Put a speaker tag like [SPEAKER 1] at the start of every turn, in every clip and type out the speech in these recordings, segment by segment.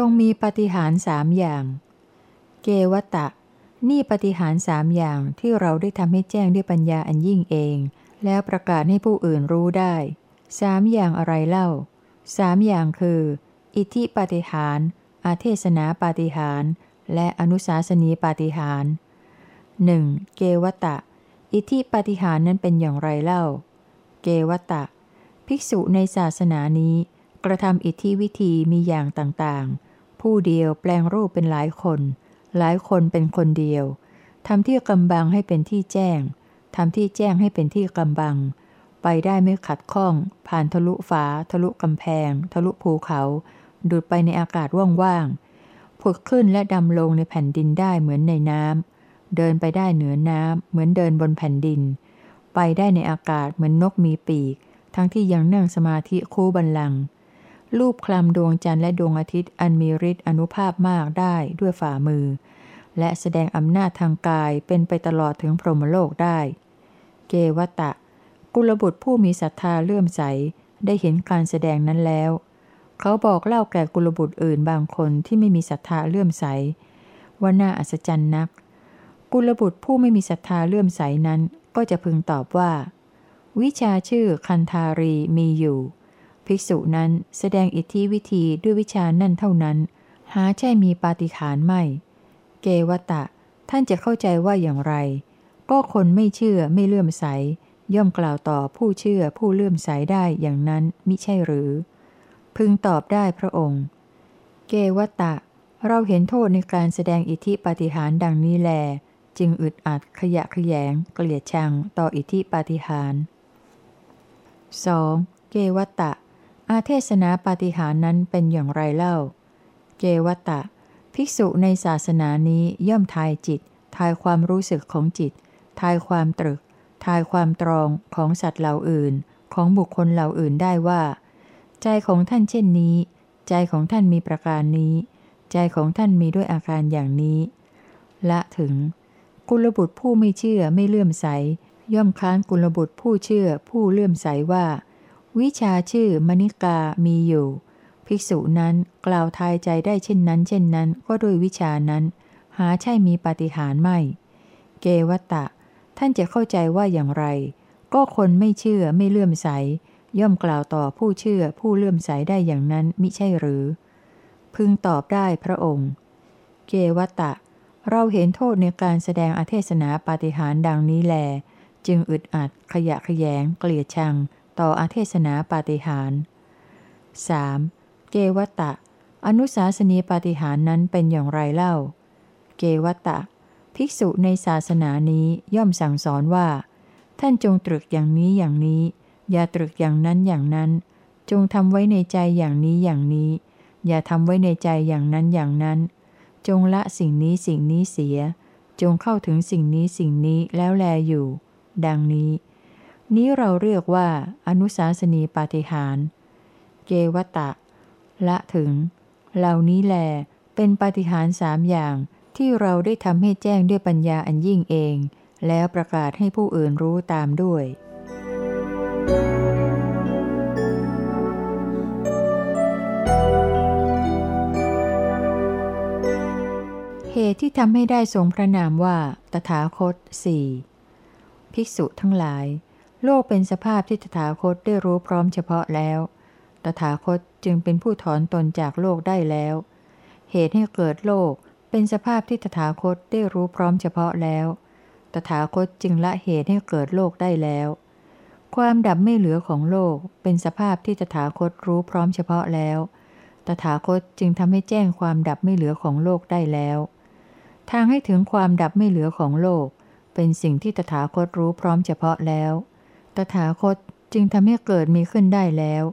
[SPEAKER 1] ทรงมีปฏิหารสามอย่าง เกวตะ นี่ปฏิหารสามอย่างที่เราได้ทำให้แจ้งด้วยปัญญาอันยิ่งเอง แล้วประกาศให้ผู้อื่นรู้ได้สามอย่างอะไรเล่าสามอย่างคือ อิทธิปฏิหาร อาเทศนาปฏิหาร และอนุสาสนีปฏิหารหนึ่งเกวตะ อิทธิปฏิหารนั้นเป็นอย่างไรเล่า เกวตะ ภิกษุในศาสนานี้ กระทำอิทธิวิธีมีอย่างต่างๆ ผู้เดียวแปลงรูปเป็นหลายคน หลายคนเป็นคนเดียวทำที่กำบังให้เป็นที่แจ้งทำที่แจ้งให้เป็นที่กำบัง ไปได้ไม่ขัดข้อง ผ่านทะลุฝา ทะลุกำแพง ทะลุภูเขา ดูดไปในอากาศว่างๆผุดขึ้นและดำลงในแผ่นดินได้เหมือนในน้ำเดินไปได้เหนือน้ำเหมือนเดินบนแผ่นดิน ไปได้ในอากาศเหมือนนกมีปีก ทั้งที่ยังนั่งสมาธิคู่บันลัง รูปคลำดวงจันทร์และดวงอาทิตย์อันมีฤทธิ์อนุภาพมากได้ด้วยฝ่ามือ และแสดงอำนาจทางกายเป็นไปตลอดถึงพรหมโลกได้ เกวตะ กุลบุตรผู้มีศรัทธาเลื่อมใสได้เห็นการแสดงนั้นแล้ว เขาบอกเล่าแก่กุลบุตรอื่นบางคนที่ไม่มีศรัทธาเลื่อมใสว่าน่าอัศจรรย์นัก กุลบุตรผู้ไม่มีศรัทธาเลื่อมใสนั้นก็จะพึงตอบว่า วิชาชื่อคันธารีมีอยู่ ภิกษุนั้นแสดงอิทธิวิธีด้วยวิชานั่นเท่านั้น หาใช่มีปาฏิหาริย์ไม่ เกวตะ ท่านจะเข้าใจว่าอย่างไร ก็คนไม่เชื่อไม่เลื่อมใส ย่อมกล่าวต่อผู้เชื่อผู้เลื่อมใสได้อย่างนั้นมิใช่หรือ พึงตอบได้พระองค์ เกวตะ เราเห็นโทษในการแสดงอิทธิปาฏิหาริย์ดังนี้แล จึงอึดอัดขยะขยง เกลียดชังต่ออิทธิปาฏิหาริย์ 2. เกวตะ อาเทศนาปาฏิหารนั้นเป็นอย่างไรเล่าเกวตะ ภิกษุในศาสนานี้ย่อมทายจิต ทายความรู้สึกของจิต ทายความตรึก ทายความตรองของสัตว์เหล่าอื่น ของบุคคลเหล่าอื่นได้ว่า ใจของท่านเช่นนี้ ใจของท่านมีประการนี้ ใจของท่านมีด้วยอาการอย่างนี้ ละถึง กุลบุตรผู้ไม่เชื่อไม่เลื่อมใส ย่อมค้านกุลบุตรผู้เชื่อผู้เลื่อมใสว่า วิชาชื่อมณิกามีอยู่ ภิกษุนั้นกล่าวทายใจได้เช่นนั้น เช่นนั้นก็โดยวิชานั้น หาใช่มีปฏิหารไม่ เกวตะ ท่านจะเข้าใจว่าอย่างไร ก็คนไม่เชื่อไม่เลื่อมใส ย่อมกล่าวต่อผู้เชื่อผู้เลื่อมใสได้อย่างนั้นมิใช่หรือ พึงตอบได้พระองค์ เกวตะ เราเห็นโทษในการแสดงอเทศนาปาฏิหารดังนี้แล จึงอึดอัดขยะขยง เกลียดชัง ต่ออาเทศนาปาฏิหาร 3. เกวตะ อนุสาสนีปาฏิหารนั้นเป็นอย่างไรเล่า เกวตะ ภิกษุในศาสนานี้ย่อมสั่งสอนว่า ท่านจงตรึกอย่างนี้อย่างนี้ อย่าตรึกอย่างนั้นอย่างนั้น จงทำไว้ในใจอย่างนี้อย่างนี้ อย่าทำไว้ในใจอย่างนั้นอย่างนั้น จงละสิ่งนี้สิ่งนี้เสีย จงเข้าถึงสิ่งนี้สิ่งนี้แล้วแลอยู่ ดังนี้ นี้เราเรียกว่า อนุสาสนีปาฏิหารเกวตะ ละถึง เหล่านี้แล เป็นปาฏิหารสามอย่างที่เราได้ทำให้แจ้งด้วยปัญญาอันยิ่งเอง แล้วประกาศให้ผู้อื่นรู้ตามด้วยเหตุที่ทำให้ได้ทรงพระนามว่า ตถาคตสี่ภิกษุทั้งหลาย โลกเป็นสภาพที่ตถาคตได้รู้พร้อมเฉพาะแล้ว ตถาคตจึงเป็นผู้ถอนตนจากโลกได้แล้ว เหตุให้เกิดโลกเป็นสภาพที่ตถาคตได้รู้พร้อมเฉพาะแล้ว ตถาคตจึงละเหตุให้เกิดโลกได้แล้ว ความดับไม่เหลือของโลกเป็นสภาพที่ตถาคตรู้พร้อมเฉพาะแล้ว ตถาคตจึงทำให้แจ้งความดับไม่เหลือของโลกได้แล้ว ทางให้ถึงความดับไม่เหลือของโลก เป็นสิ่งที่ตถาคตรู้พร้อมเฉพาะแล้ว ตถาคตจึงทำให้เกิดมีขึ้นได้แล้ว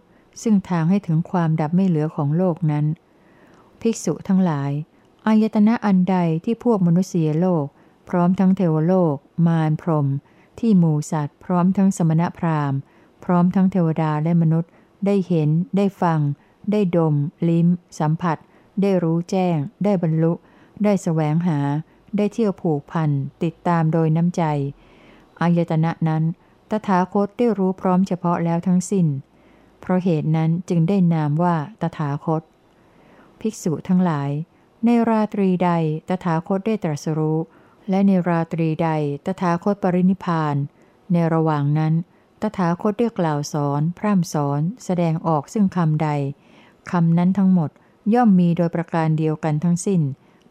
[SPEAKER 1] ซึ่งทางให้ถึงความดับไม่เหลือของโลกนั้น ภิกษุทั้งหลาย อายตนะอันใดที่พวกมนุษยโลก พร้อมทั้งเทวโลก มารพรม ที่หมูสัตว์ พร้อมทั้งสมณพราหมณ์ พร้อมทั้งเทวดาและมนุษย์ ได้เห็น ได้ฟัง ได้ดม ลิ้ม สัมผัส ได้รู้แจ้ง ได้บรรลุ ได้สแสวงหา ได้เที่ยวผูกพัน ติดตามโดยน้ำใจ อายตนะนั้น ตถาคตได้รู้พร้อมเฉพาะแล้วทั้งสิน้น เพราะเหตุนั้นจึงได้นามว่าตถาคต ภิกษุทั้งหลาย ในราตรีใดตถาคตได้ตรัสรู้ และในราตรีใดตถาคตปรินิพาน ในระหว่างนั้น ตถาคตได้กล่าวสอน พร่ำสอน แสดงออกซึ่งคำใดคำนั้นทั้งหมดย่อมมีโดยประการเดียวกันทั้งสิ้น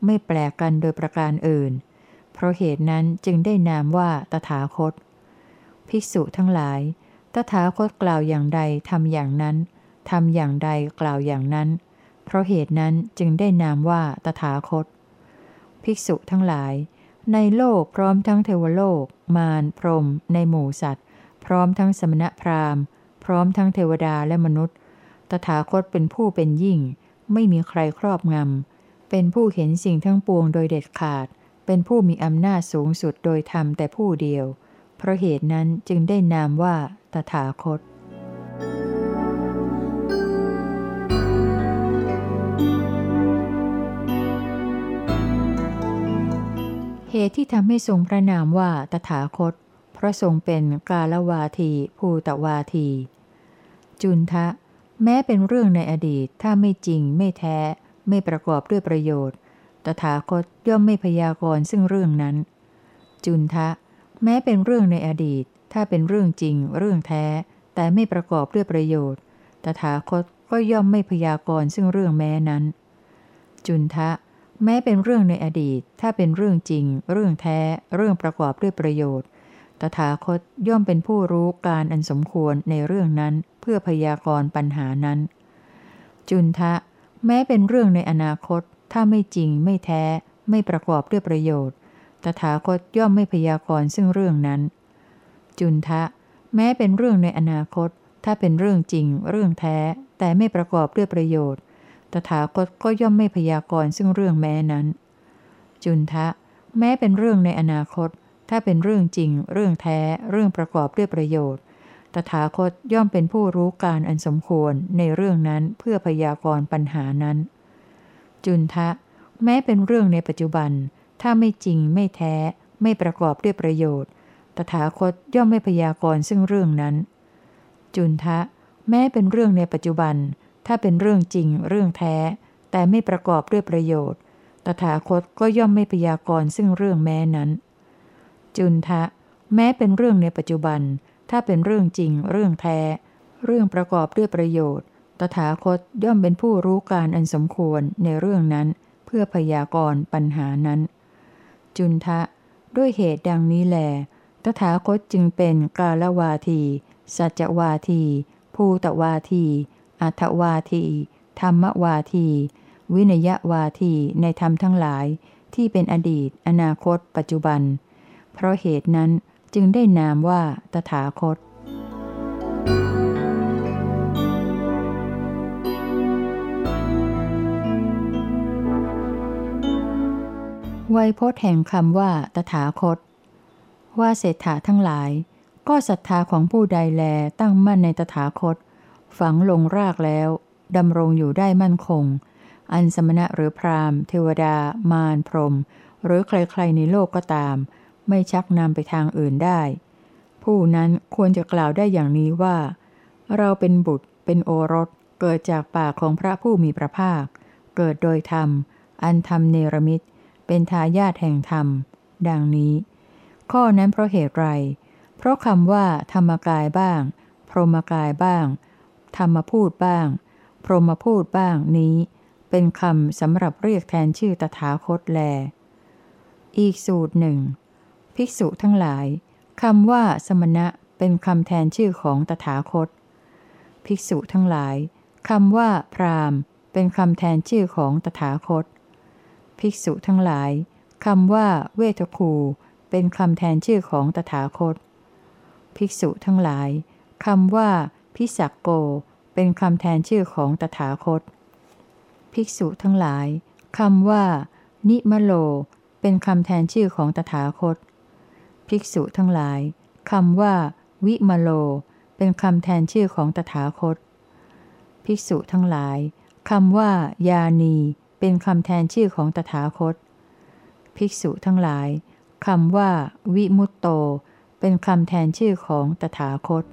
[SPEAKER 1] ไม่แปลกกันโดยประการอื่น เพราะเหตุนั้นจึงได้นามว่าตถาคต ภิกษุทั้งหลาย ตถาคตกล่าวอย่างใดทำอย่างนั้นทำอย่างใดกล่าวอย่างนั้น เพราะเหตุนั้นจึงได้นามว่าตถาคต ภิกษุทั้งหลาย ในโลกพร้อมทั้งเทวโลก มารพรหมในหมู่สัตว์ พร้อมทั้งสมณพราหมณ์ พร้อมทั้งเทวดาและมนุษย์ ตถาคตเป็นผู้เป็นยิ่ง ไม่มีใครครอบงำ เป็นผู้เห็นสิ่งทั้งปวงโดยเด็ดขาด เป็นผู้มีอำนาจสูงสุดโดยธรรมแต่ผู้เดียว ราะเหตุนั้นจึงได้นามว่า ตถาคตเหตุที่ทำให้ทรงพระนามว่าตถาคต เพราะทรงเป็นกาลวาที ภูตวาที จุนทะ แม้เป็นเรื่องในอดีตถ้าไม่จริงไม่แท้ ไม่ประกอบด้วยประโยชน์ ตถาคตย่อมไม่พยากรณ์ซึ่งเรื่องนั้น จุนทะ แม้เป็นเรื่องในอดีต ถ้าเป็นเรื่องจริง เรื่องแท้ แต่ไม่ประกอบด้วยประโยชน์ ตถาคตก็ย่อมไม่พยากรณ์ซึ่งเรื่องแม้นั้น จุนทะ แม้เป็นเรื่องในอดีต ถ้าเป็นเรื่องจริง เรื่องแท้ เรื่องประกอบด้วยประโยชน์ ตถาคตย่อมเป็นผู้รู้การอันสมควรในเรื่องนั้นเพื่อพยากรณ์ปัญหานั้น จุนทะ แม้เป็นเรื่องในอนาคต ถ้าไม่จริงไม่แท้ ไม่ประกอบด้วยประโยชน์ ตถาคตย่อมไม่พยากรณ์ซึ่งเรื่องนั้น จุนทะ แม้เป็นเรื่องในอนาคต ถ้าเป็นเรื่องจริง เรื่องแท้ แต่ไม่ประกอบด้วยประโยชน์ ตถาคตก็ย่อมไม่พยากรณ์ซึ่งเรื่องแม้นั้น จุนทะ แม้เป็นเรื่องในอนาคต ถ้าเป็นเรื่องจริง เรื่องแท้ เรื่องประกอบด้วยประโยชน์ ตถาคตย่อมเป็นผู้รู้การอันสมควรในเรื่องนั้นเพื่อพยากรณ์ปัญหานั้น จุนทะ แม้เป็นเรื่องในปัจจุบัน ถ้าไม่จริงไม่แท้ ไม่ประกอบด้วยประโยชน์ ตถาคตย่อมไม่พยากรณ์ซึ่งเรื่องนั้น จุนทะ แม้เป็นเรื่องในปัจจุบัน ถ้าเป็นเรื่องจริงเรื่องแท้ แต่ไม่ประกอบด้วยประโยชน์ ตถาคตก็ย่อมไม่พยากรณ์ซึ่งเรื่องแม้นั้น จุนทะ แม้เป็นเรื่องในปัจจุบัน ถ้าเป็นเรื่องจริงเรื่องแท้ เรื่องประกอบด้วยประโยชน์ ตถาคตย่อมเป็นผู้รู้การอันสมควรในเรื่องนั้น เพื่อพยากรณ์ปัญหานั้น จุนทะ ด้วยเหตุดังนี้แล ตถาคตจึงเป็นกาลวาที สัจวาที ภูตวาที อัทวาที ธรรมวาที วินยวาทีในธรรมทั้งหลาย ที่เป็นอดีต อนาคต ปัจจุบัน เพราะเหตุนั้นจึงได้นามว่าตถาคต ไวยพจน์แห่งคำว่า ตถาคต ว่าเศรษฐาทั้งหลาย ก็ศรัทธาของผู้ใดแลตั้งมั่นในตถาคต ฝังลงรากแล้วดำรงอยู่ได้มั่นคง อันสมณะหรือพรามเทวดา มารพรม หรือใครๆในโลกก็ตาม ไม่ชักนำไปทางอื่นได้ ผู้นั้นควรจะกล่าวได้อย่างนี้ว่า เราเป็นบุตร เป็นโอรส เกิดจากปากของพระผู้มีพระภาค เกิดโดยธรรม อันธรรมเนรมิตร เป็นทายาทแห่งธรรม ดังนี้ ข้อนั้นเพราะเหตุไร เพราะคำว่าธรรมกายบ้าง พรหมกายบ้าง ธรรมพูดบ้าง พรหมพูดบ้างนี้ เป็นคำสำหรับเรียกแทนชื่อตถาคตแล อีกสูตรหนึ่ง ภิกษุทั้งหลายคำว่าสมณะเป็นคำแทนชื่อของตถาคต ภิกษุทั้งหลายคำว่าพรามเป็นคำแทนชื่อของตถาคต ภิกษุทั้งหลายคำว่าเวทคูเป็นคำแทนชื่อของตถาคต ภิกษุทั้งหลายคำว่า พิสักโก เป็นคำแทนชื่อของตถาคต ภิกษุทั้งหลายคำว่า นิมโล เป็นคำแทนชื่อของตถาคต ภิกษุทั้งหลายคำว่า วิมโล เป็นคำแทนชื่อของตถาคต ภิกษุทั้งหลายคำว่ายานี เป็นคำแทนชื่อของตถาคต ภิกษุทั้งหลายคำว่า วิมุตโต เป็นคำแทนชื่อของตถาคต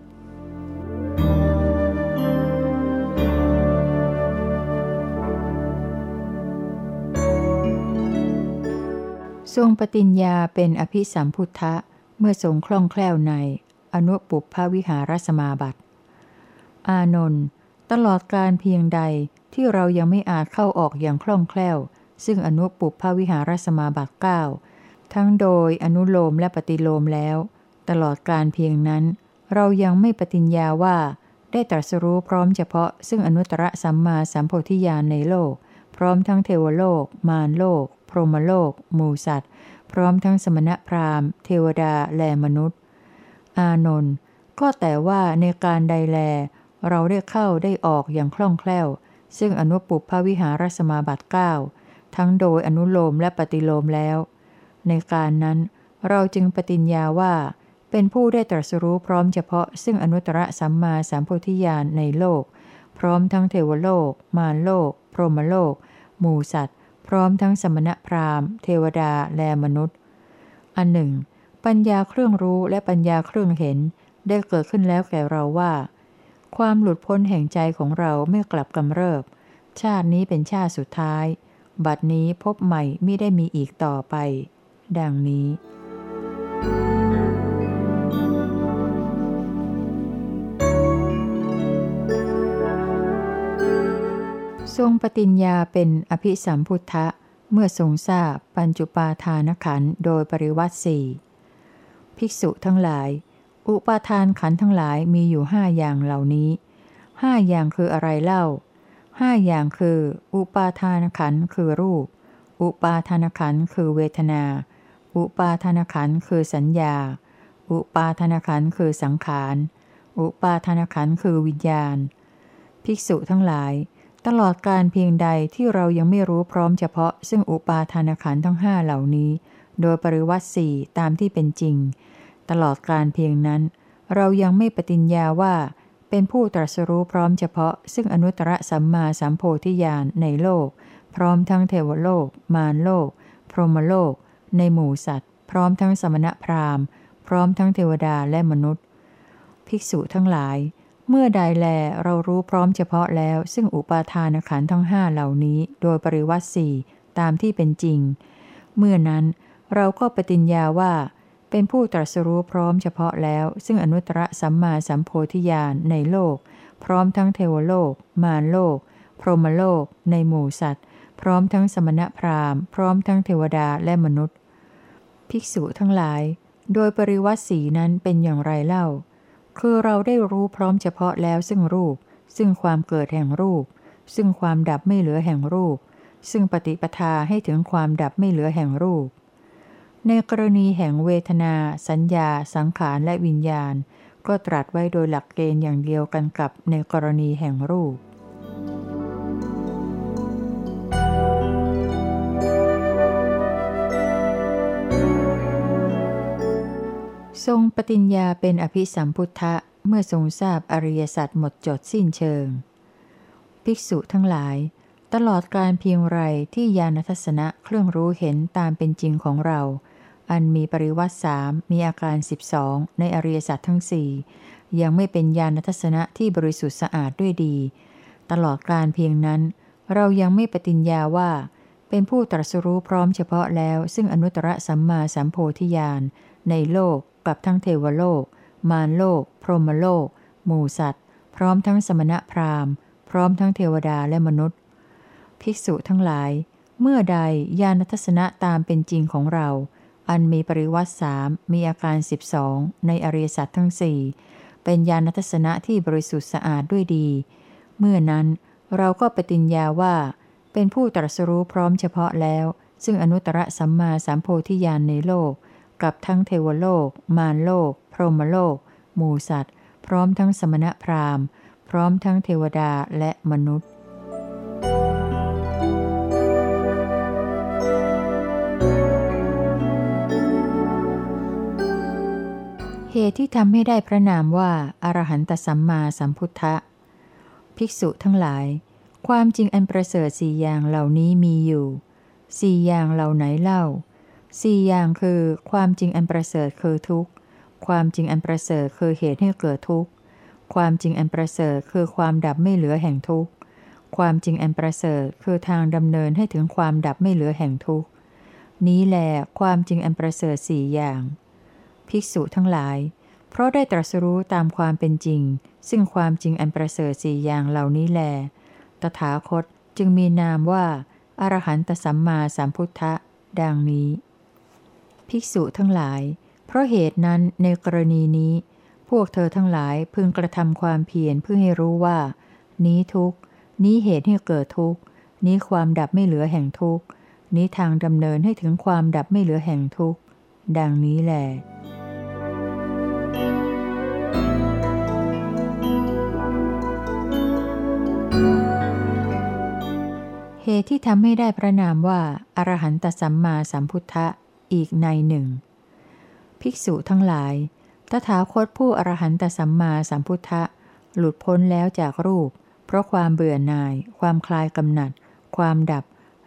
[SPEAKER 1] ทรงปฏิญญาเป็นอภิสัมพุทธะ เมื่อทรงคล่องแคล่วในอนุปุพภวิหารสมาบัติ อานนท์ตลอดการเพียงใด ที่เรายังไม่อาจเข้าออกอย่างคล่องแคล่ว ซึ่งอนุปุพพวิหารสมาบัติ9ทั้งโดยอนุโลมและปฏิโลมแล้ว ตลอดการเพียงนั้น เรายังไม่ปฏิญญาว่า ได้ตรัสรู้พร้อมเฉพาะ ซึ่งอนุตตรสัมมาสัมโพธิญาณในโลก พร้อมทั้งเทวโลก มารโลก พรหมโลก มูสัตว์ พร้อมทั้งสมณพราหมณ์ เทวดาและมนุษย์ อานนท์ก็แต่ว่าในการใดแล เราได้เข้าได้ออกอย่างคล่องแคล่ว ซึ่งอนุปุพพวิหารสมาบัติ 9 ทั้งโดยอนุโลมและปฏิโลมแล้ว ในการนั้นเราจึงปฏิญญาว่า เป็นผู้ได้ตรัสรู้พร้อมเฉพาะ ซึ่งอนุตตรสัมมาสัมโพธิญาณในโลก พร้อมทั้งเทวโลก มารโลก พรหมโลก หมู่สัตว์ พร้อมทั้งสมณพราหมณ์ เทวดาและมนุษย์ อันหนึ่ง ปัญญาเครื่องรู้และปัญญาเครื่องเห็น ได้เกิดขึ้นแล้วแก่เราว่า ความหลุดพ้นแห่งใจของเราไม่กลับกำเริบ ชาตินี้เป็นชาติสุดท้าย บัดนี้พบใหม่ไม่ได้มีอีกต่อไป ดังนี้ ทรงปฏิญญาเป็นอภิสัมพุทธะ เมื่อทรงทราบปัญจุปาทานขันโดยปริวัติสี่ภิกษุทั้งหลาย อุปาทานขันทั้งหลายมีอยู่ห้าอย่างเหล่านี้ห้าอย่างคืออะไรเล่าห้าอย่างคือ อุปาทานขันคือรูป อุปาทานขันคือเวทนา อุปาทานขันคือสัญญา อุปาทานขันคือสังขาร อุปาทานขันคือวิญญาณ ภิกษุทั้งหลาย ตลอดการเพียงใดที่เรายังไม่รู้พร้อมเฉพาะ ซึ่งอุปาทานขันทั้งห้าเหล่านี้ โดยปริวัติสี่ตามที่เป็นจริง ตลอดการเพียงนั้น เรายังไม่ปฏิญญาว่า เป็นผู้ตรัสรู้พร้อมเฉพาะ ซึ่งอนุตตรสัมมาสัมโพธิญาณในโลก พร้อมทั้งเทวโลก มารโลก พรหมโลก ในหมู่สัตว์ พร้อมทั้งสมณพราหมณ์ พร้อมทั้งเทวดาและมนุษย์ ภิกษุทั้งหลาย เมื่อใดแลเรารู้พร้อมเฉพาะแล้ว ซึ่งอุปาทานขันทั้งห้าเหล่านี้ โดยปริวัติสี่ตามที่เป็นจริง เมื่อนั้นเราก็ปฏิญญาว่า เป็นผู้ตรัสรู้พร้อมเฉพาะแล้ว ซึ่งอนุตตรสัมมาสัมโพธิญาณในโลก พร้อมทั้งเทวโลก มารโลก พรหมโลก ในหมู่สัตว์ พร้อมทั้งสมณพราหมณ์ พร้อมทั้งเทวดาและมนุษย์ ภิกษุทั้งหลาย โดยปริวัติสีนั้นเป็นอย่างไรเล่า คือเราได้รู้พร้อมเฉพาะแล้วซึ่งรูป ซึ่งความเกิดแห่งรูป ซึ่งความดับไม่เหลือแห่งรูป ซึ่งปฏิปทาให้ถึงความดับไม่เหลือแห่งรูป ในกรณีแห่งเวทนา สัญญา สังขารและวิญญาณ ก็ตรัสไว้โดยหลักเกณฑ์อย่างเดียวกันกับในกรณีแห่งรูปทรงปฏิญญาเป็นอภิสัมพุทธะ เมื่อทรงทราบอริยสัจหมดจดสิ้นเชิง ภิกษุทั้งหลาย ตลอดการเพียงไรที่ญาณทัศนะเครื่องรู้เห็นตามเป็นจริงของเรา อันมีปริวัติสามมีอาการ 12 ในอริยสัจทั้งสี่ยังไม่เป็นญาณทัศนะที่บริสุทธิ์สะอาดด้วยดี ตลอดการเพียงนั้น เรายังไม่ปฏิญญาว่า เป็นผู้ตรัสรู้พร้อมเฉพาะแล้ว ซึ่งอนุตตรสัมมาสัมโพธิญาณในโลกกับทั้งเทวโลก มารโลก พรหมโลก หมู่สัตว์ พร้อมทั้งสมณะพราหมณ์ พร้อมทั้งเทวดาและมนุษย์ ภิกษุทั้งหลาย เมื่อใดญาณทัศนะตามเป็นจริงของเรา อันมีปริวัติสามมีอาการ12ในอริยสัจทั้งสี่เป็นญาณทัศนะที่บริสุทธิ์สะอาดด้วยดี เมื่อนั้นเราก็ปฏิญญาว่า เป็นผู้ตรัสรู้พร้อมเฉพาะแล้ว ซึ่งอนุตตรสัมมาสัมโพธิญาณในโลก กับทั้งเทวโลก มารโลก พรหมโลก หมู่สัตว์ พร้อมทั้งสมณพราหมณ์ พร้อมทั้งเทวดาและมนุษย์ ตุที่ทำให้ได้พระนามว่า อรหันตสัมมาสัมพุทธะ ภิกษุทั้งหลาย ความจริงอันประเสริฐสี่อย่างเหล่านี้มีอยู่ สี่อย่างเหล่าไหนเล่า สี่อย่างคือ ความจริงอันประเสริฐคือทุกข์ ความจริงอันประเสริฐคือเหตุให้เกิดทุกข์ ความจริงอันประเสริฐคือความดับไม่เหลือแห่งทุกข์ ความจริงอันประเสริฐคือทางดำเนินให้ถึงความดับไม่เหลือแห่งทุกข์ นี้แหละความจริงอันประเสริฐสี่อย่างภิกษุทั้งหลาย เพราะได้ตรัสรู้ตามความเป็นจริง ซึ่งความจริงอันประเสริฐสี่อย่างเหล่านี้แล ตถาคตจึงมีนามว่า อรหันตสัมมาสัมพุทธะ ดังนี้ ภิกษุทั้งหลาย เพราะเหตุนั้นในกรณีนี้ พวกเธอทั้งหลายพึงกระทำความเพียรเพื่อให้รู้ว่า นี้ทุกนี้เหตุให้เกิดทุกนี้ความดับไม่เหลือแห่งทุกนี้ทางดำเนินให้ถึงความดับไม่เหลือแห่งทุกดังนี้แหละ เหตุที่ทำให้ได้พระนามว่า อรหันตสัมมาสัมพุทธะอีกในหนึ่ง ภิกษุทั้งหลาย ตถาคตผู้อรหันตสัมมาสัมพุทธะ หลุดพ้นแล้วจากรูป เพราะความเบื่อหน่าย ความคลายกำหนัด ความดับ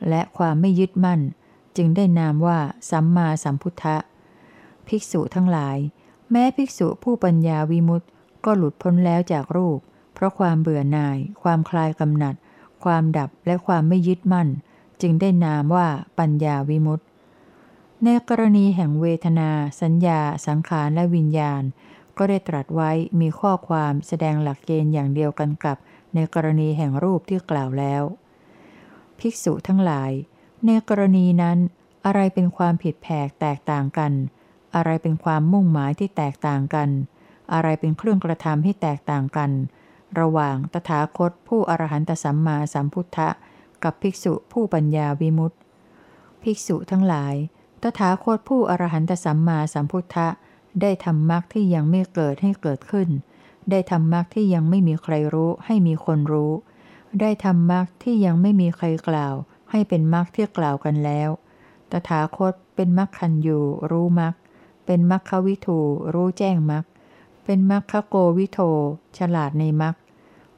[SPEAKER 1] และความไม่ยึดมั่น จึงได้นามว่า สัมมาสัมพุทธะ ภิกษุทั้งหลาย แม้ภิกษุผู้ปัญญาวิมุตติ ก็หลุดพ้นแล้วจากรูป เพราะความเบื่อหน่าย ความคลายกำหนัด ความดับและความไม่ยึดมั่น จึงได้นามว่าปัญญาวิมุตติ ในกรณีแห่งเวทนา สัญญา สังขารและวิญญาณ ก็ได้ตรัสไว้มีข้อความแสดงหลักเกณฑ์อย่างเดียวกันกับ ในกรณีแห่งรูปที่กล่าวแล้ว ภิกษุทั้งหลาย ในกรณีนั้น อะไรเป็นความผิดแผกแตกต่างกัน อะไรเป็นความมุ่งหมายที่แตกต่างกัน อะไรเป็นเครื่องกระทำที่แตกต่างกัน ระหว่างตถาคตผู้อรหันตสัมมาสัมพุทธะ กับภิกษุผู้ปัญญาวิมุตติ ภิกษุทั้งหลาย ตถาคตผู้อรหันตสัมมาสัมพุทธะ ได้ทำมรรคที่ยังไม่เกิดให้เกิดขึ้น ได้ทำมรรคที่ยังไม่มีใครรู้ให้มีคนรู้ ได้ทำมรรคที่ยังไม่มีใครกล่าว ให้เป็นมรรคที่กล่าวกันแล้ว ตถาคตเป็นมรรคคันอยู่รู้มรรค เป็นมรรควิถูรู้แจ้งมรรค เป็นมรรคโกวิโทฉลาดในมรรค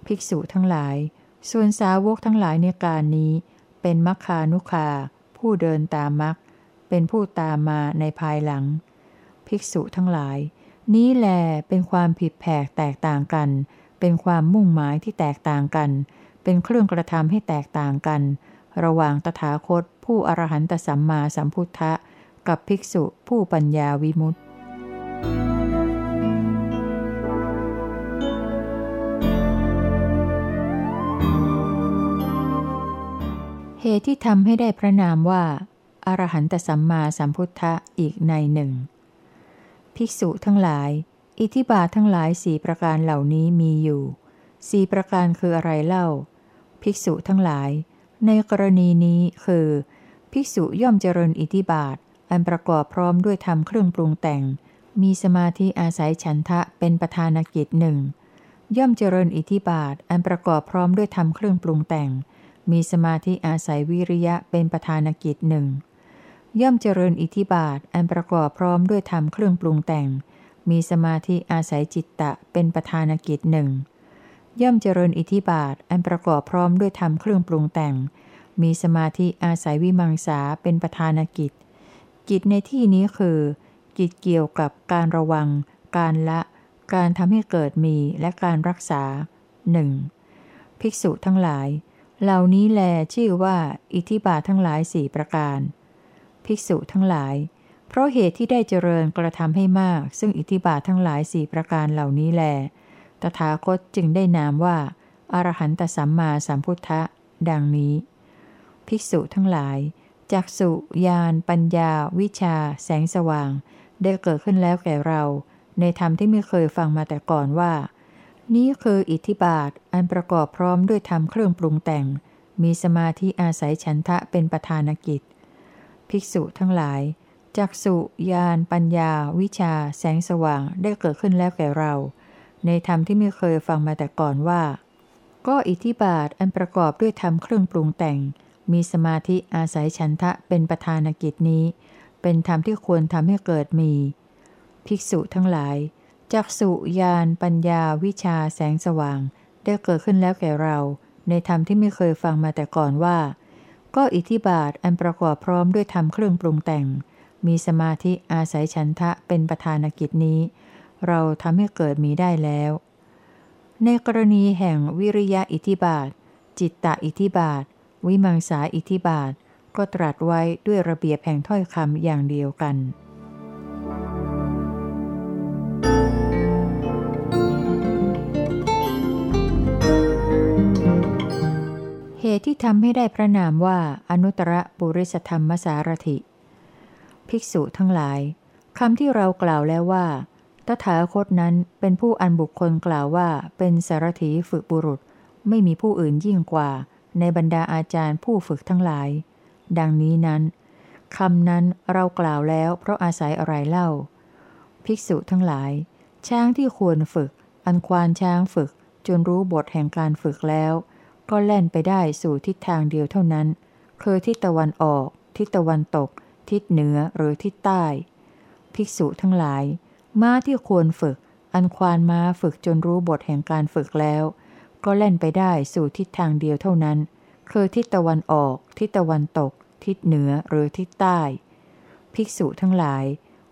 [SPEAKER 1] ภิกษุทั้งหลาย ส่วนสาวกทั้งหลายในการนี้ เป็นมัคคานุคา ผู้เดินตามมัคเป็นผู้ตามมาในภายหลัง ภิกษุทั้งหลาย นี้แลเป็นความผิดแผกแตกต่างกัน เป็นความมุ่งหมายที่แตกต่างกัน เป็นเครื่องกระทำให้แตกต่างกัน ระหว่างตถาคต ผู้อรหันตสัมมาสัมพุทธะกับภิกษุผู้ปัญญาวิมุตติ ตุที่ทำให้ได้พระนามว่า อรหันตสัมมาสัมพุทธะอีกในหนึ่ง ภิกษุทั้งหลาย อิทิบาททั้งหลายสี่ประการเหล่านี้มีอยู่สี่ประการคืออะไรเล่า ภิกษุทั้งหลาย ในกรณีนี้คือ ภิกษุย่อมเจริญอิทิบาท อันประกอบพร้อมด้วยธรรมเครื่องปรุงแต่ง มีสมาธิอาศัยฉันทะเป็นประธานกิจหนึ่งย่อมเจริญอิทิบาท อันประกอบพร้อมด้วยธรรมเครื่องปรุงแต่ง มีสมาธิอาศัยวิริยะเป็นประธานกิจหนึ่งย่อมเจริญอิทิบาทอันประกอบพร้อมด้วยธรรมเครื่องปรุงแต่ง มีสมาธิอาศัยจิตตะเป็นประธานกิจหนึ่งย่อมเจริญอิทิบาทอันประกอบพร้อมด้วยธรรมเครื่องปรุงแต่ง มีสมาธิอาศัยวิมังสาเป็นประธานกิจ กิจในที่นี้คือ กิจเกี่ยวกับการระวัง การละ การทำให้เกิดมีและการรักษาหนึ่งภิกษุทั้งหลาย เหล่านี้แลชื่อว่าอิทิบาททั้งหลายสี่ประการ ภิกษุทั้งหลาย เพราะเหตุที่ได้เจริญกระทำให้มาก ซึ่งอิทิบาททั้งหลายสี่ประการเหล่านี้แล ตถาคตจึงได้นามว่า อรหันตสัมมาสัมพุทธะ ดังนี้ ภิกษุทั้งหลาย จักสุญาณ ปัญญา วิชา แสงสว่าง ได้เกิดขึ้นแล้วแก่เรา ในธรรมที่ไม่เคยฟังมาแต่ก่อนว่า นี้คืออิทธิบาทอันประกอบพร้อมด้วยธรรมเครื่องปรุงแต่ง มีสมาธิอาศัยฉันทะเป็นประธานกิจ ภิกษุทั้งหลายจักสุญาณปัญญา วิชา แสงสว่างได้เกิดขึ้นแล้วแก่เรา ในธรรมที่ไม่เคยฟังมาแต่ก่อนว่า ก็อิทธิบาทอันประกอบด้วยธรรมเครื่องปรุงแต่ง มีสมาธิอาศัยฉันทะเป็นประธานกิจนี้ เป็นธรรมที่ควรทำให้เกิดมี ภิกษุทั้งหลาย จักสุญาณปัญญาวิชาแสงสว่าง ได้เกิดขึ้นแล้วแก่เรา ในธรรมที่ไม่เคยฟังมาแต่ก่อนว่า ก็อิทธิบาทอันประกอบพร้อมด้วยธรรมเครื่องปรุงแต่ง มีสมาธิอาศัยฉันทะเป็นประธานกิจนี้ เราทำให้เกิดมีได้แล้ว ในกรณีแห่งวิริยะอิทธิบาท จิตตะอิทธิบาท วิมังสาอิทธิบาท ก็ตรัสไว้ด้วยระเบียบแห่งถ้อยคำอย่างเดียวกัน ตุที่ทำให้ได้พระนามว่าอนุตตรปุริสธรรมสารถิ ภิกษุทั้งหลายคำที่เรากล่าวแล้วว่า ตถาคตนั้นเป็นผู้อันบุคคลกล่าวว่าเป็นสารถีฝึกบุรุษ ไม่มีผู้อื่นยิ่งกว่า ในบรรดาอาจารย์ผู้ฝึกทั้งหลาย ดังนี้นั้นคำนั้นเรากล่าวแล้วเพราะอาศัยอะไรเล่า ภิกษุทั้งหลาย ช้างที่ควรฝึก อันควานช้างฝึก จนรู้บทแห่งการฝึกแล้ว ก็แล่นไปได้สู่ทิศทางเดียวเท่านั้น คือทิศตะวันออก ทิศตะวันตก ทิศเหนือหรือทิศใต้ ภิกษุทั้งหลาย ม้าที่ควรฝึก อันควานม้าฝึกจนรู้บทแห่งการฝึกแล้ว ก็แล่นไปได้สู่ทิศทางเดียวเท่านั้น คือทิศตะวันออก ทิศตะวันตก ทิศเหนือหรือทิศใต้ ภิกษุทั้งหลาย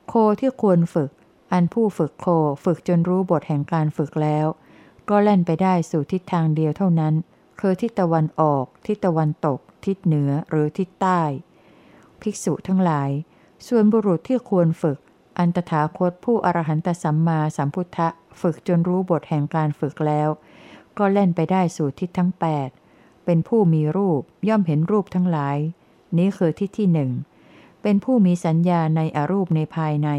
[SPEAKER 1] โคที่ควรฝึก อันผู้ฝึกโคฝึกจนรู้บทแห่งการฝึกแล้ว ก็แล่นไปได้สู่ทิศทางเดียวเท่านั้น คือทิศตะวันออก ทิศตะวันตก ทิศเหนือหรือทิศใต้ ภิกษุทั้งหลาย ส่วนบุรุษที่ควรฝึก อันตถาคตผู้อรหันตสัมมาสัมพุทธะฝึกจนรู้บทแห่งการฝึกแล้ว ก็เล่นไปได้สู่ทิศทั้ง 8 เป็นผู้มีรูปย่อมเห็นรูปทั้งหลาย นี้คือทิศที่หนึ่งเป็นผู้มีสัญญาในอรูปในภายใน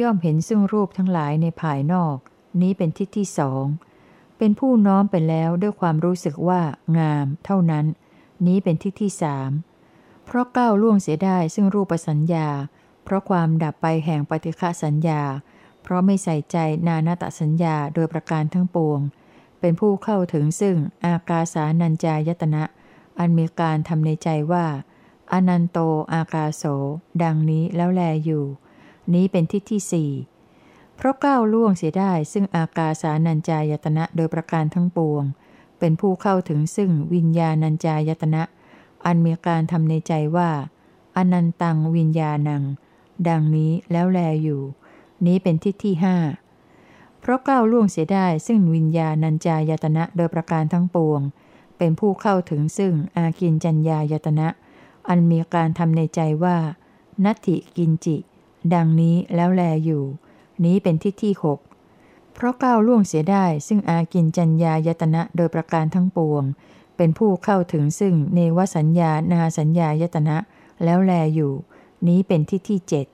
[SPEAKER 1] ย่อมเห็นซึ่งรูปทั้งหลายในภายนอก นี้เป็นทิศที่สอง เป็นผู้น้อมไปแล้วด้วยความรู้สึกว่า งาม เท่านั้น นี้เป็นทิศที่สามเพราะก้าวล่วงเสียได้ซึ่งรูปสัญญา เพราะความดับไปแห่งปฏิฆะสัญญา เพราะไม่ใส่ใจนานาตสัญญาโดยประการทั้งปวง เป็นผู้เข้าถึงซึ่งอากาสานัญจายตนะ อันมีการทำในใจว่า อนันโตอากาโส ดังนี้แล้วแลอยู่ นี้เป็นทิศที่สี่ เพราะก้าวล่วงเสียได้ซึ่งอากาสานัญจายตนะโดยประการทั้งปวง เป็นผู้เข้าถึงซึ่งวิญญาณัญจายตนะ อันมีการทำในใจว่า อนันตังวิญญาณัง ดังนี้แล้วแลอยู่ นี้เป็นทิศที่ห้าเพราะก้าวล่วงเสียได้ซึ่งวิญญาณัญจายตนะโดยประการทั้งปวง เป็นผู้เข้าถึงซึ่งอากินจัญญายตนะ อันมีการทำในใจว่า นัตถิกินจิ ดังนี้แล้วแลอยู่ นี้เป็นทิศที่หกเพราะก้าวล่วงเสียได้ซึ่งอากินจัญญายตนะโดยประการทั้งปวง เป็นผู้เข้าถึงซึ่งเนวสัญญานาสัญญายตนะ แล้วแลอยู่ นี้เป็นทิศที่เจ็ด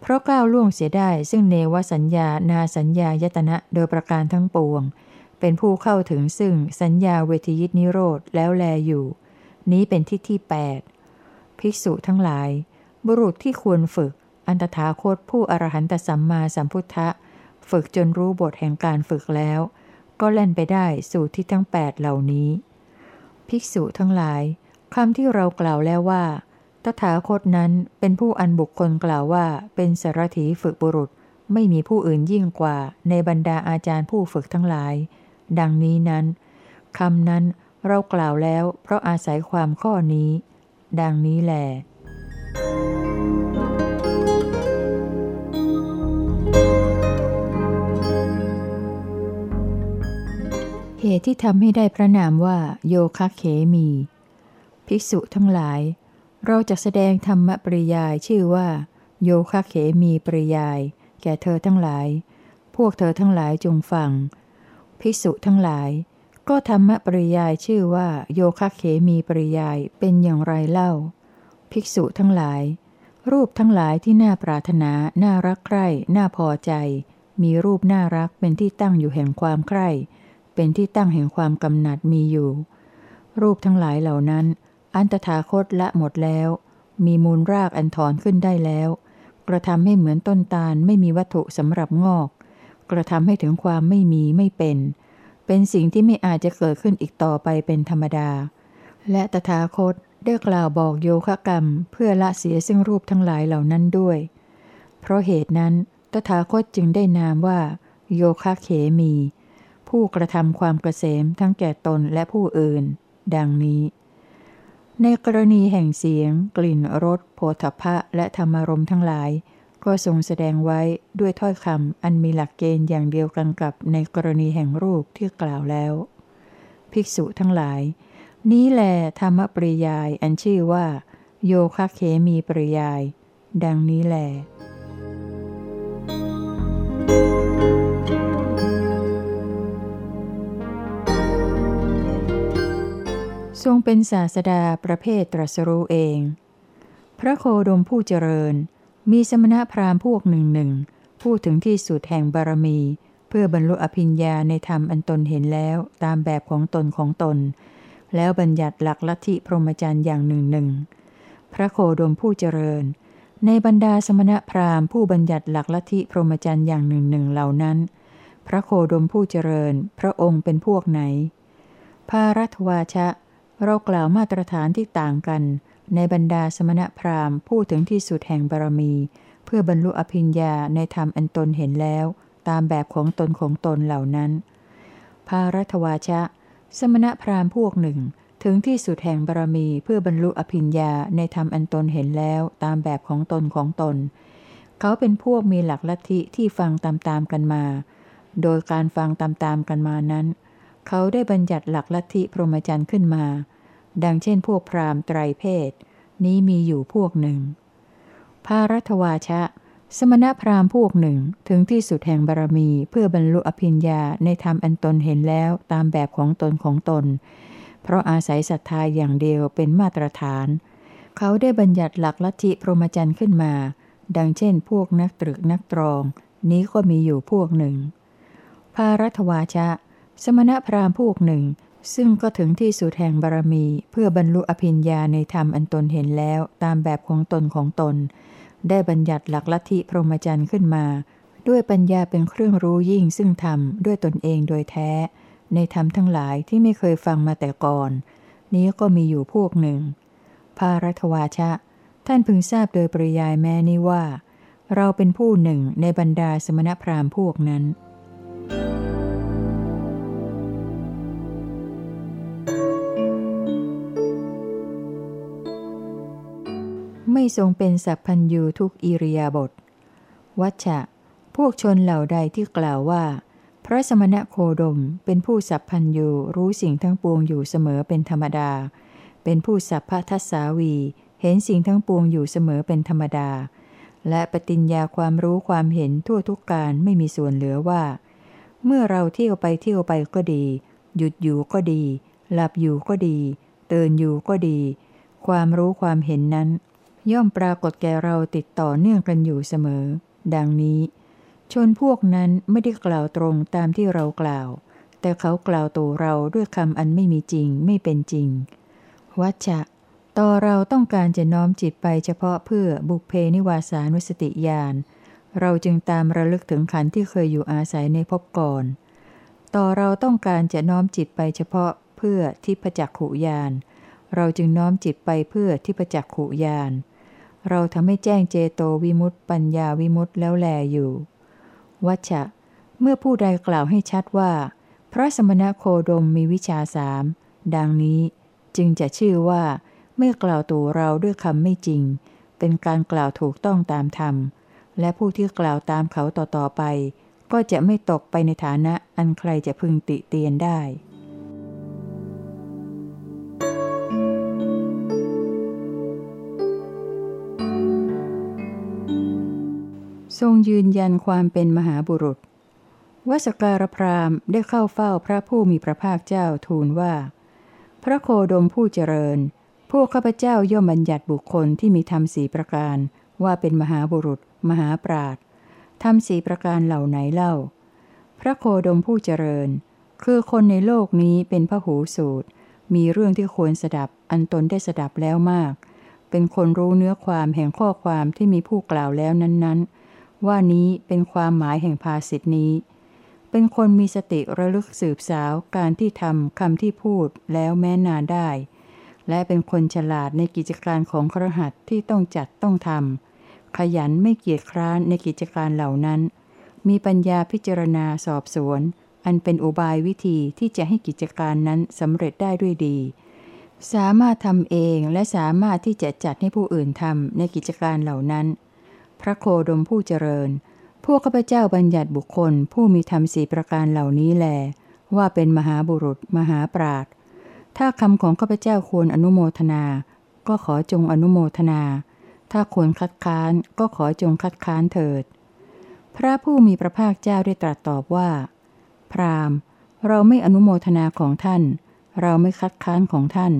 [SPEAKER 1] เพราะก้าวล่วงเสียได้ซึ่งเนวสัญญานาสัญญายตนะโดยประการทั้งปวง เป็นผู้เข้าถึงซึ่งสัญญาเวทียิตนิโรธแล้วแลอยู่ นี้เป็นทิศที่แปดภิกษุทั้งหลาย บุรุษที่ควรฝึก อันตถาคตผู้อรหันตสัมมาสัมพุทธะ ฝึกจนรู้บทแห่งการฝึกแล้ว ก็เล่นไปได้สู่ที่ทั้งแปดเหล่านี้ ภิกษุทั้งหลายคำที่เรากล่าวแล้วว่า ตถาคตนั้นเป็นผู้อันบุคคลกล่าวว่าเป็นสารถีฝึกบุรุษ ไม่มีผู้อื่นยิ่งกว่าในบรรดาอาจารย์ผู้ฝึกทั้งหลาย ดังนี้นั้นคำนั้นเรากล่าวแล้วเพราะอาศัยความข้อนี้ ดังนี้แหละ เหตุที่ทำให้ได้พระนามว่าโยคะเขมี ภิกษุทั้งหลาย เราจะแสดงธรรมปริยายชื่อว่า โยคะเขมีปริยาย แก่เธอทั้งหลาย พวกเธอทั้งหลายจงฟัง ภิกษุทั้งหลาย ก็ธรรมปริยายชื่อว่า โยคะเขมีปริยายเป็นอย่างไรเล่า ภิกษุทั้งหลาย รูปทั้งหลายที่น่าปรารถนา น่ารักใคร่ น่าพอใจ มีรูปน่ารักเป็นที่ตั้งอยู่แห่งความใคร่ เป็นที่ตั้งแห่งความกำหนัดมีอยู่ รูปทั้งหลายเหล่านั้น อันตถาคตละหมดแล้ว มีมูลรากอันถอนขึ้นได้แล้ว กระทำให้เหมือนต้นตาลไม่มีวัตถุสำหรับงอก กระทำให้ถึงความไม่มีไม่เป็น เป็นสิ่งที่ไม่อาจจะเกิดขึ้นอีกต่อไปเป็นธรรมดา และตถาคตได้กล่าวบอกโยคะกรรม เพื่อละเสียซึ่งรูปทั้งหลายเหล่านั้นด้วย เพราะเหตุนั้น ตถาคตจึงได้นามว่า โยคะเขมี ผู้กระทำความเกษมทั้งแก่ตนและผู้อื่น ดังนี้ ในกรณีแห่งเสียง กลิ่นรสโผฏฐะและธรรมารมทั้งหลาย ก็ทรงแสดงไว้ด้วยถ้อยคำอันมีหลักเกณฑ์อย่างเดียวกันกับในกรณีแห่งรูปที่กล่าวแล้ว ภิกษุทั้งหลาย นี้แลธรรมปริยายอันชื่อว่า โยคะเขมีปริยาย ดังนี้แหละ ทรงเป็นศาสดาประเภทตรัสรู้เอง พระโคดมผู้เจริญ มีสมณพราหมณ์พวกหนึ่งหนึ่งพูดถึงที่สุดแห่งบารมี เพื่อบรรลุอภิญญาในธรรมอันตนเห็นแล้วตามแบบของตนของตน แล้วบัญญัติหลักลัทธิพรหมจรรย์อย่างหนึ่งหนึ่งพระโคดมผู้เจริญ ในบรรดาสมณพราหมณ์ผู้บัญญัติหลักลัทธิพรหมจรรย์อย่างหนึ่งหนึ่งเหล่านั้น พระโคดมผู้เจริญ พระองค์เป็นพวกไหน ภารัตวาชะ เรากล่าวมาตรฐานที่ต่างกัน ในบรรดาสมณพราหมณ์พูดถึงที่สุดแห่งบารมี เพื่อบรรลุอภิญญาในธรรมอันตนเห็นแล้ว ตามแบบของตนของตนเหล่านั้น ภารัตวาชะ สมณพราหมณ์พวกหนึ่ง ถึงที่สุดแห่งบารมีเพื่อบรรลุอภิญญาในธรรมอันตนเห็นแล้วตามแบบของตนของตน เขาเป็นพวกมีหลักลัทธิที่ฟังตามๆกันมา โดยการฟังตามๆกันมานั้น เขาได้บัญญัติหลักลัทธิพรหมจรรย์ขึ้นมา ดังเช่นพวกพราหมณ์ไตรเพศ นี้มีอยู่พวกหนึ่ง ภารัตวาชะ สมณพราหมณ์พวกหนึ่งถึงที่สุดแห่งบารมีเพื่อบรรลุอภิญญาในธรรมอันตนเห็นแล้วตามแบบของตนของตน เพราะอาศัยศรัทธาอย่างเดียวเป็นมาตรฐาน เขาได้บัญญัติหลักลัทธิพรหมจรรย์ขึ้นมา ดังเช่น พวกนักตรึกนักตรอง นี้ก็มีอยู่พวกหนึ่ง ภารัตวาชะ สมณพราหมณ์พวกหนึ่ง ซึ่งก็ถึงที่สุดแห่งบารมี เพื่อบรรลุอภิญญาในธรรมอันตนเห็นแล้วตามแบบของตนของตน ได้บัญญัติหลักลัทธิพรหมจรรย์ขึ้นมา ด้วยปัญญาเป็นเครื่องรู้ยิ่งซึ่งธรรมด้วยตนเองโดยแท้ ในธรรมทั้งหลายที่ไม่เคยฟังมาแต่ก่อน นี้ก็มีอยู่พวกหนึ่ง ภารัตวาชะ ท่านพึงทราบโดยปริยายแม้นี้ว่า เราเป็นผู้หนึ่งในบรรดาสมณพราหมณ์พวกนั้น ไม่ทรงเป็นสัพพัญญูทุกอิริยาบถวัชชะ พวกชนเหล่าใดที่กล่าวว่า พระสมณะโคดมเป็นผู้สัพพัญญูรู้สิ่งทั้งปวงอยู่เสมอเป็นธรรมดา เป็นผู้สัพพทัสสาวี เห็นสิ่งทั้งปวงอยู่เสมอเป็นธรรมดา และปฏิญญาความรู้ความเห็นทั่วทุกการไม่มีส่วนเหลือว่า เมื่อเราเที่ยวไปเที่ยวไปก็ดี หยุดอยู่ก็ดี หลับอยู่ก็ดี เตือนอยู่ก็ดี ความรู้ความเห็นนั้น ย่อมปรากฏแก่เราติดต่อเนื่องกันอยู่เสมอ ดังนี้ ชนพวกนั้นไม่ได้กล่าวตรงตามที่เรากล่าว แต่เขากล่าวตัวเราด้วยคำอันไม่มีจริงไม่เป็นจริง วัชชะต่อเราต้องการจะน้อมจิตไปเฉพาะเพื่อบุพเพนิวาสานุสติญาณ เราจึงตามระลึกถึงขันที่เคยอยู่อาศัยในภพก่อน ต่อเราต้องการจะน้อมจิตไปเฉพาะเพื่อทิพจักขุยาน เราจึงน้อมจิตไปเพื่อทิพจักขุยาน เราทำให้แจ้งเจโตวิมุตต์ปัญญาวิมุตต์แล้วแลอยู่วัชชะเมื่อผู้ใดกล่าวให้ชัดว่า พระสมณโคดมมีวิชาสามดังนี้จึงจะชื่อว่าไม่กล่าวตัวเราด้วยคำไม่จริง เป็นการกล่าวถูกต้องตามธรรม และผู้ที่กล่าวตามเขาต่อๆไป ก็จะไม่ตกไปในฐานะอันใครจะพึงติเตียนได้ ทรงยืนยันความเป็นมหาบุรุษ วสการพรามได้เข้าเฝ้าพระผู้มีพระภาคเจ้าทูลว่า พระโคดมผู้เจริญ พวกข้าพเจ้าย่อมบัญญัติบุคคลที่มีธรรมสีประการ ว่าเป็นมหาบุรุษ มหาปราดธรรมสีประการเหล่าไหนเล่า พระโคดมผู้เจริญ คือคนในโลกนี้เป็นพระหูสูตร มีเรื่องที่ควรสดับ อันตนได้สดับแล้วมาก เป็นคนรู้เนื้อความแห่งข้อความที่มีผู้กล่าวแล้วนั้นๆ ว่านี้เป็นความหมายแห่งภาสิทนี้ เป็นคนมีสติระลึกสืบสาวการที่ทำคำที่พูดแล้วแม้นานได้ และเป็นคนฉลาดในกิจการของครหัสที่ต้องจัดต้องทำขยันไม่เกียจคร้านในกิจการเหล่านั้น มีปัญญาพิจารณาสอบสวน อันเป็นอุบายวิธีที่จะให้กิจการนั้นสำเร็จได้ด้วยดีสามารถทำเองและสามารถที่จะจัดให้ผู้อื่นทำในกิจการเหล่านั้น พระโคดมผู้เจริญ พวกข้าพเจ้าบัญญัติบุคคล ผู้มีธรรมสีประการเหล่านี้แล ว่าเป็นมหาบุรุษ มหาปราดถ้าคำของข้าพเจ้าควรอนุโมทนา ก็ขอจงอนุโมทนา ถ้าควรคัดค้านก็ขอจงคัดค้านเถิด พระผู้มีพระภาคเจ้าได้ตรัสตอบว่า พราหมณ์ เราไม่อนุโมทนาของท่าน เราไม่คัดค้านของท่าน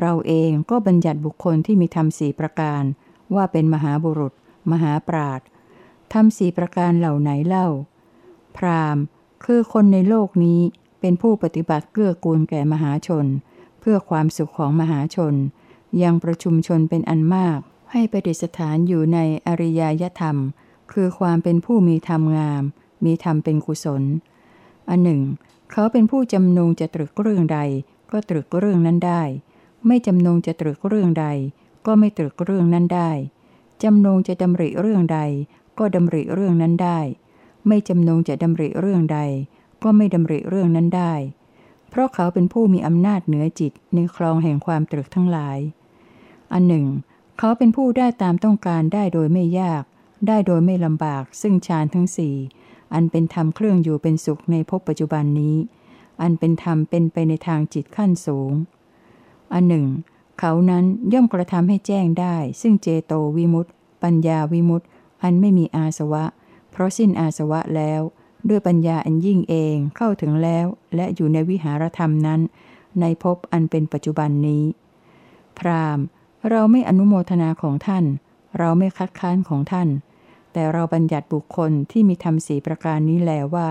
[SPEAKER 1] เราเองก็บัญญัติบุคคลที่มีธรรมสี่ประการ ว่าเป็นมหาบุรุษ มหาปราดทำสี่ประการเหล่าไหนเล่า พราหมณ์คือคนในโลกนี้เป็นผู้ปฏิบัติเกื้อกูลแก่มหาชน เพื่อความสุขของมหาชน ยังประชุมชนเป็นอันมาก ให้ประดิษฐานอยู่ในอริยยธรรม คือความเป็นผู้มีธรรมงาม มีธรรมเป็นกุศล อันหนึ่ง เขาเป็นผู้จำนงจะตรึกเรื่องใด ก็ตรึกเรื่องนั้นได้ ไม่จำนงจะตรึกเรื่องใด ก็ไม่ตรึกเรื่องนั้นได้ จำนงจะดำริเรื่องใด ก็ดำริเรื่องนั้นได้ ไม่จำนงจะดำริเรื่องใด ก็ไม่ดำริเรื่องนั้นได้ เพราะเขาเป็นผู้มีอำนาจเหนือจิตในคลองแห่งความตรึกทั้งหลาย อันหนึ่ง เขาเป็นผู้ได้ตามต้องการได้โดยไม่ยาก ได้โดยไม่ลำบาก ซึ่งฌานทั้งสี่อันเป็นธรรมเครื่องอยู่เป็นสุขในภพปัจจุบันนี้ อันเป็นธรรมเป็นไปในทางจิตขั้นสูง อันหนึ่ง เขานั้นย่อมกระทำให้แจ้งได้ ซึ่งเจโตวิมุตต์ปัญญาวิมุตต์อันไม่มีอาสวะ เพราะสิ้นอาสวะแล้ว ด้วยปัญญาอันยิ่งเองเข้าถึงแล้ว และอยู่ในวิหารธรรมนั้น ในภพอันเป็นปัจจุบันนี้ พราหมณ์ เราไม่อนุโมทนาของท่าน เราไม่คัดค้านของท่าน แต่เราบัญญัติบุคคลที่มีธรรมสีประการนี้แล้ว่า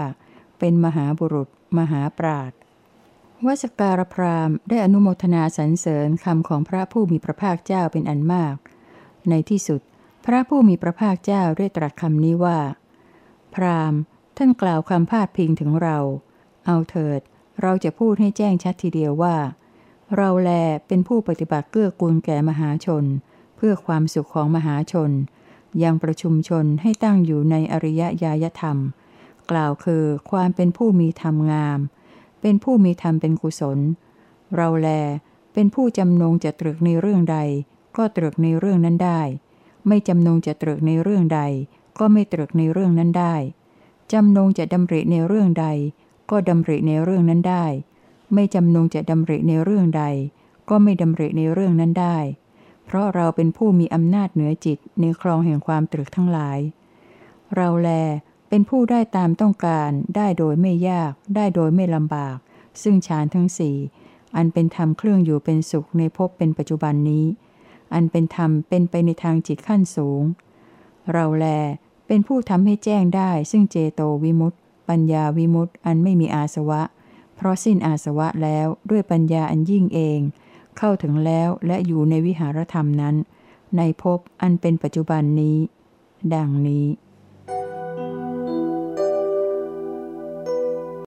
[SPEAKER 1] เป็นมหาบุรุษ มหาปราด วสการพรามได้อนุโมทนาสรรเสริญคำของพระผู้มีพระภาคเจ้าเป็นอันมาก ในที่สุด พระผู้มีพระภาคเจ้าได้ตรัสคำนี้ว่า พรามท่านกล่าวคำพาดพิงถึงเรา เอาเถิด เราจะพูดให้แจ้งชัดทีเดียวว่า เราแลเป็นผู้ปฏิบัติเกื้อกูลแก่มหาชน เพื่อความสุขของมหาชน ยังประชุมชนให้ตั้งอยู่ในอริยญาณธรรม กล่าวคือความเป็นผู้มีธรรมงาม เป็นผู้มีธรรมเป็นกุศล เราแล เป็นผู้จำนงจะตรึกในเรื่องใด ก็ตรึกในเรื่องนั้นได้ ไม่จำนงจะตรึกในเรื่องใด ก็ไม่ตรึกในเรื่องนั้นได้ จำนงจะดำริในเรื่องใด ก็ดำริในเรื่องนั้นได้ ไม่จำนงจะดำริในเรื่องใด ก็ไม่ดำริในเรื่องนั้นได้ เพราะเราเป็นผู้มีอำนาจเหนือจิตในคลองแห่งความตรึกทั้งหลาย เราแล เป็นผู้ได้ตามต้องการ ได้โดยไม่ยาก ได้โดยไม่ลำบาก ซึ่งฌานทั้งสี่อันเป็นธรรมเครื่องอยู่เป็นสุขในภพเป็นปัจจุบันนี้ อันเป็นธรรมเป็นไปในทางจิตขั้นสูง เราแลเป็นผู้ทำให้แจ้งได้ ซึ่งเจโตวิมุตต์ปัญญาวิมุตต์อันไม่มีอาสวะ เพราะสิ้นอาสวะแล้วด้วยปัญญาอันยิ่งเอง เข้าถึงแล้วและอยู่ในวิหารธรรมนั้น ในภพอันเป็นปัจจุบันนี้ ดังนี้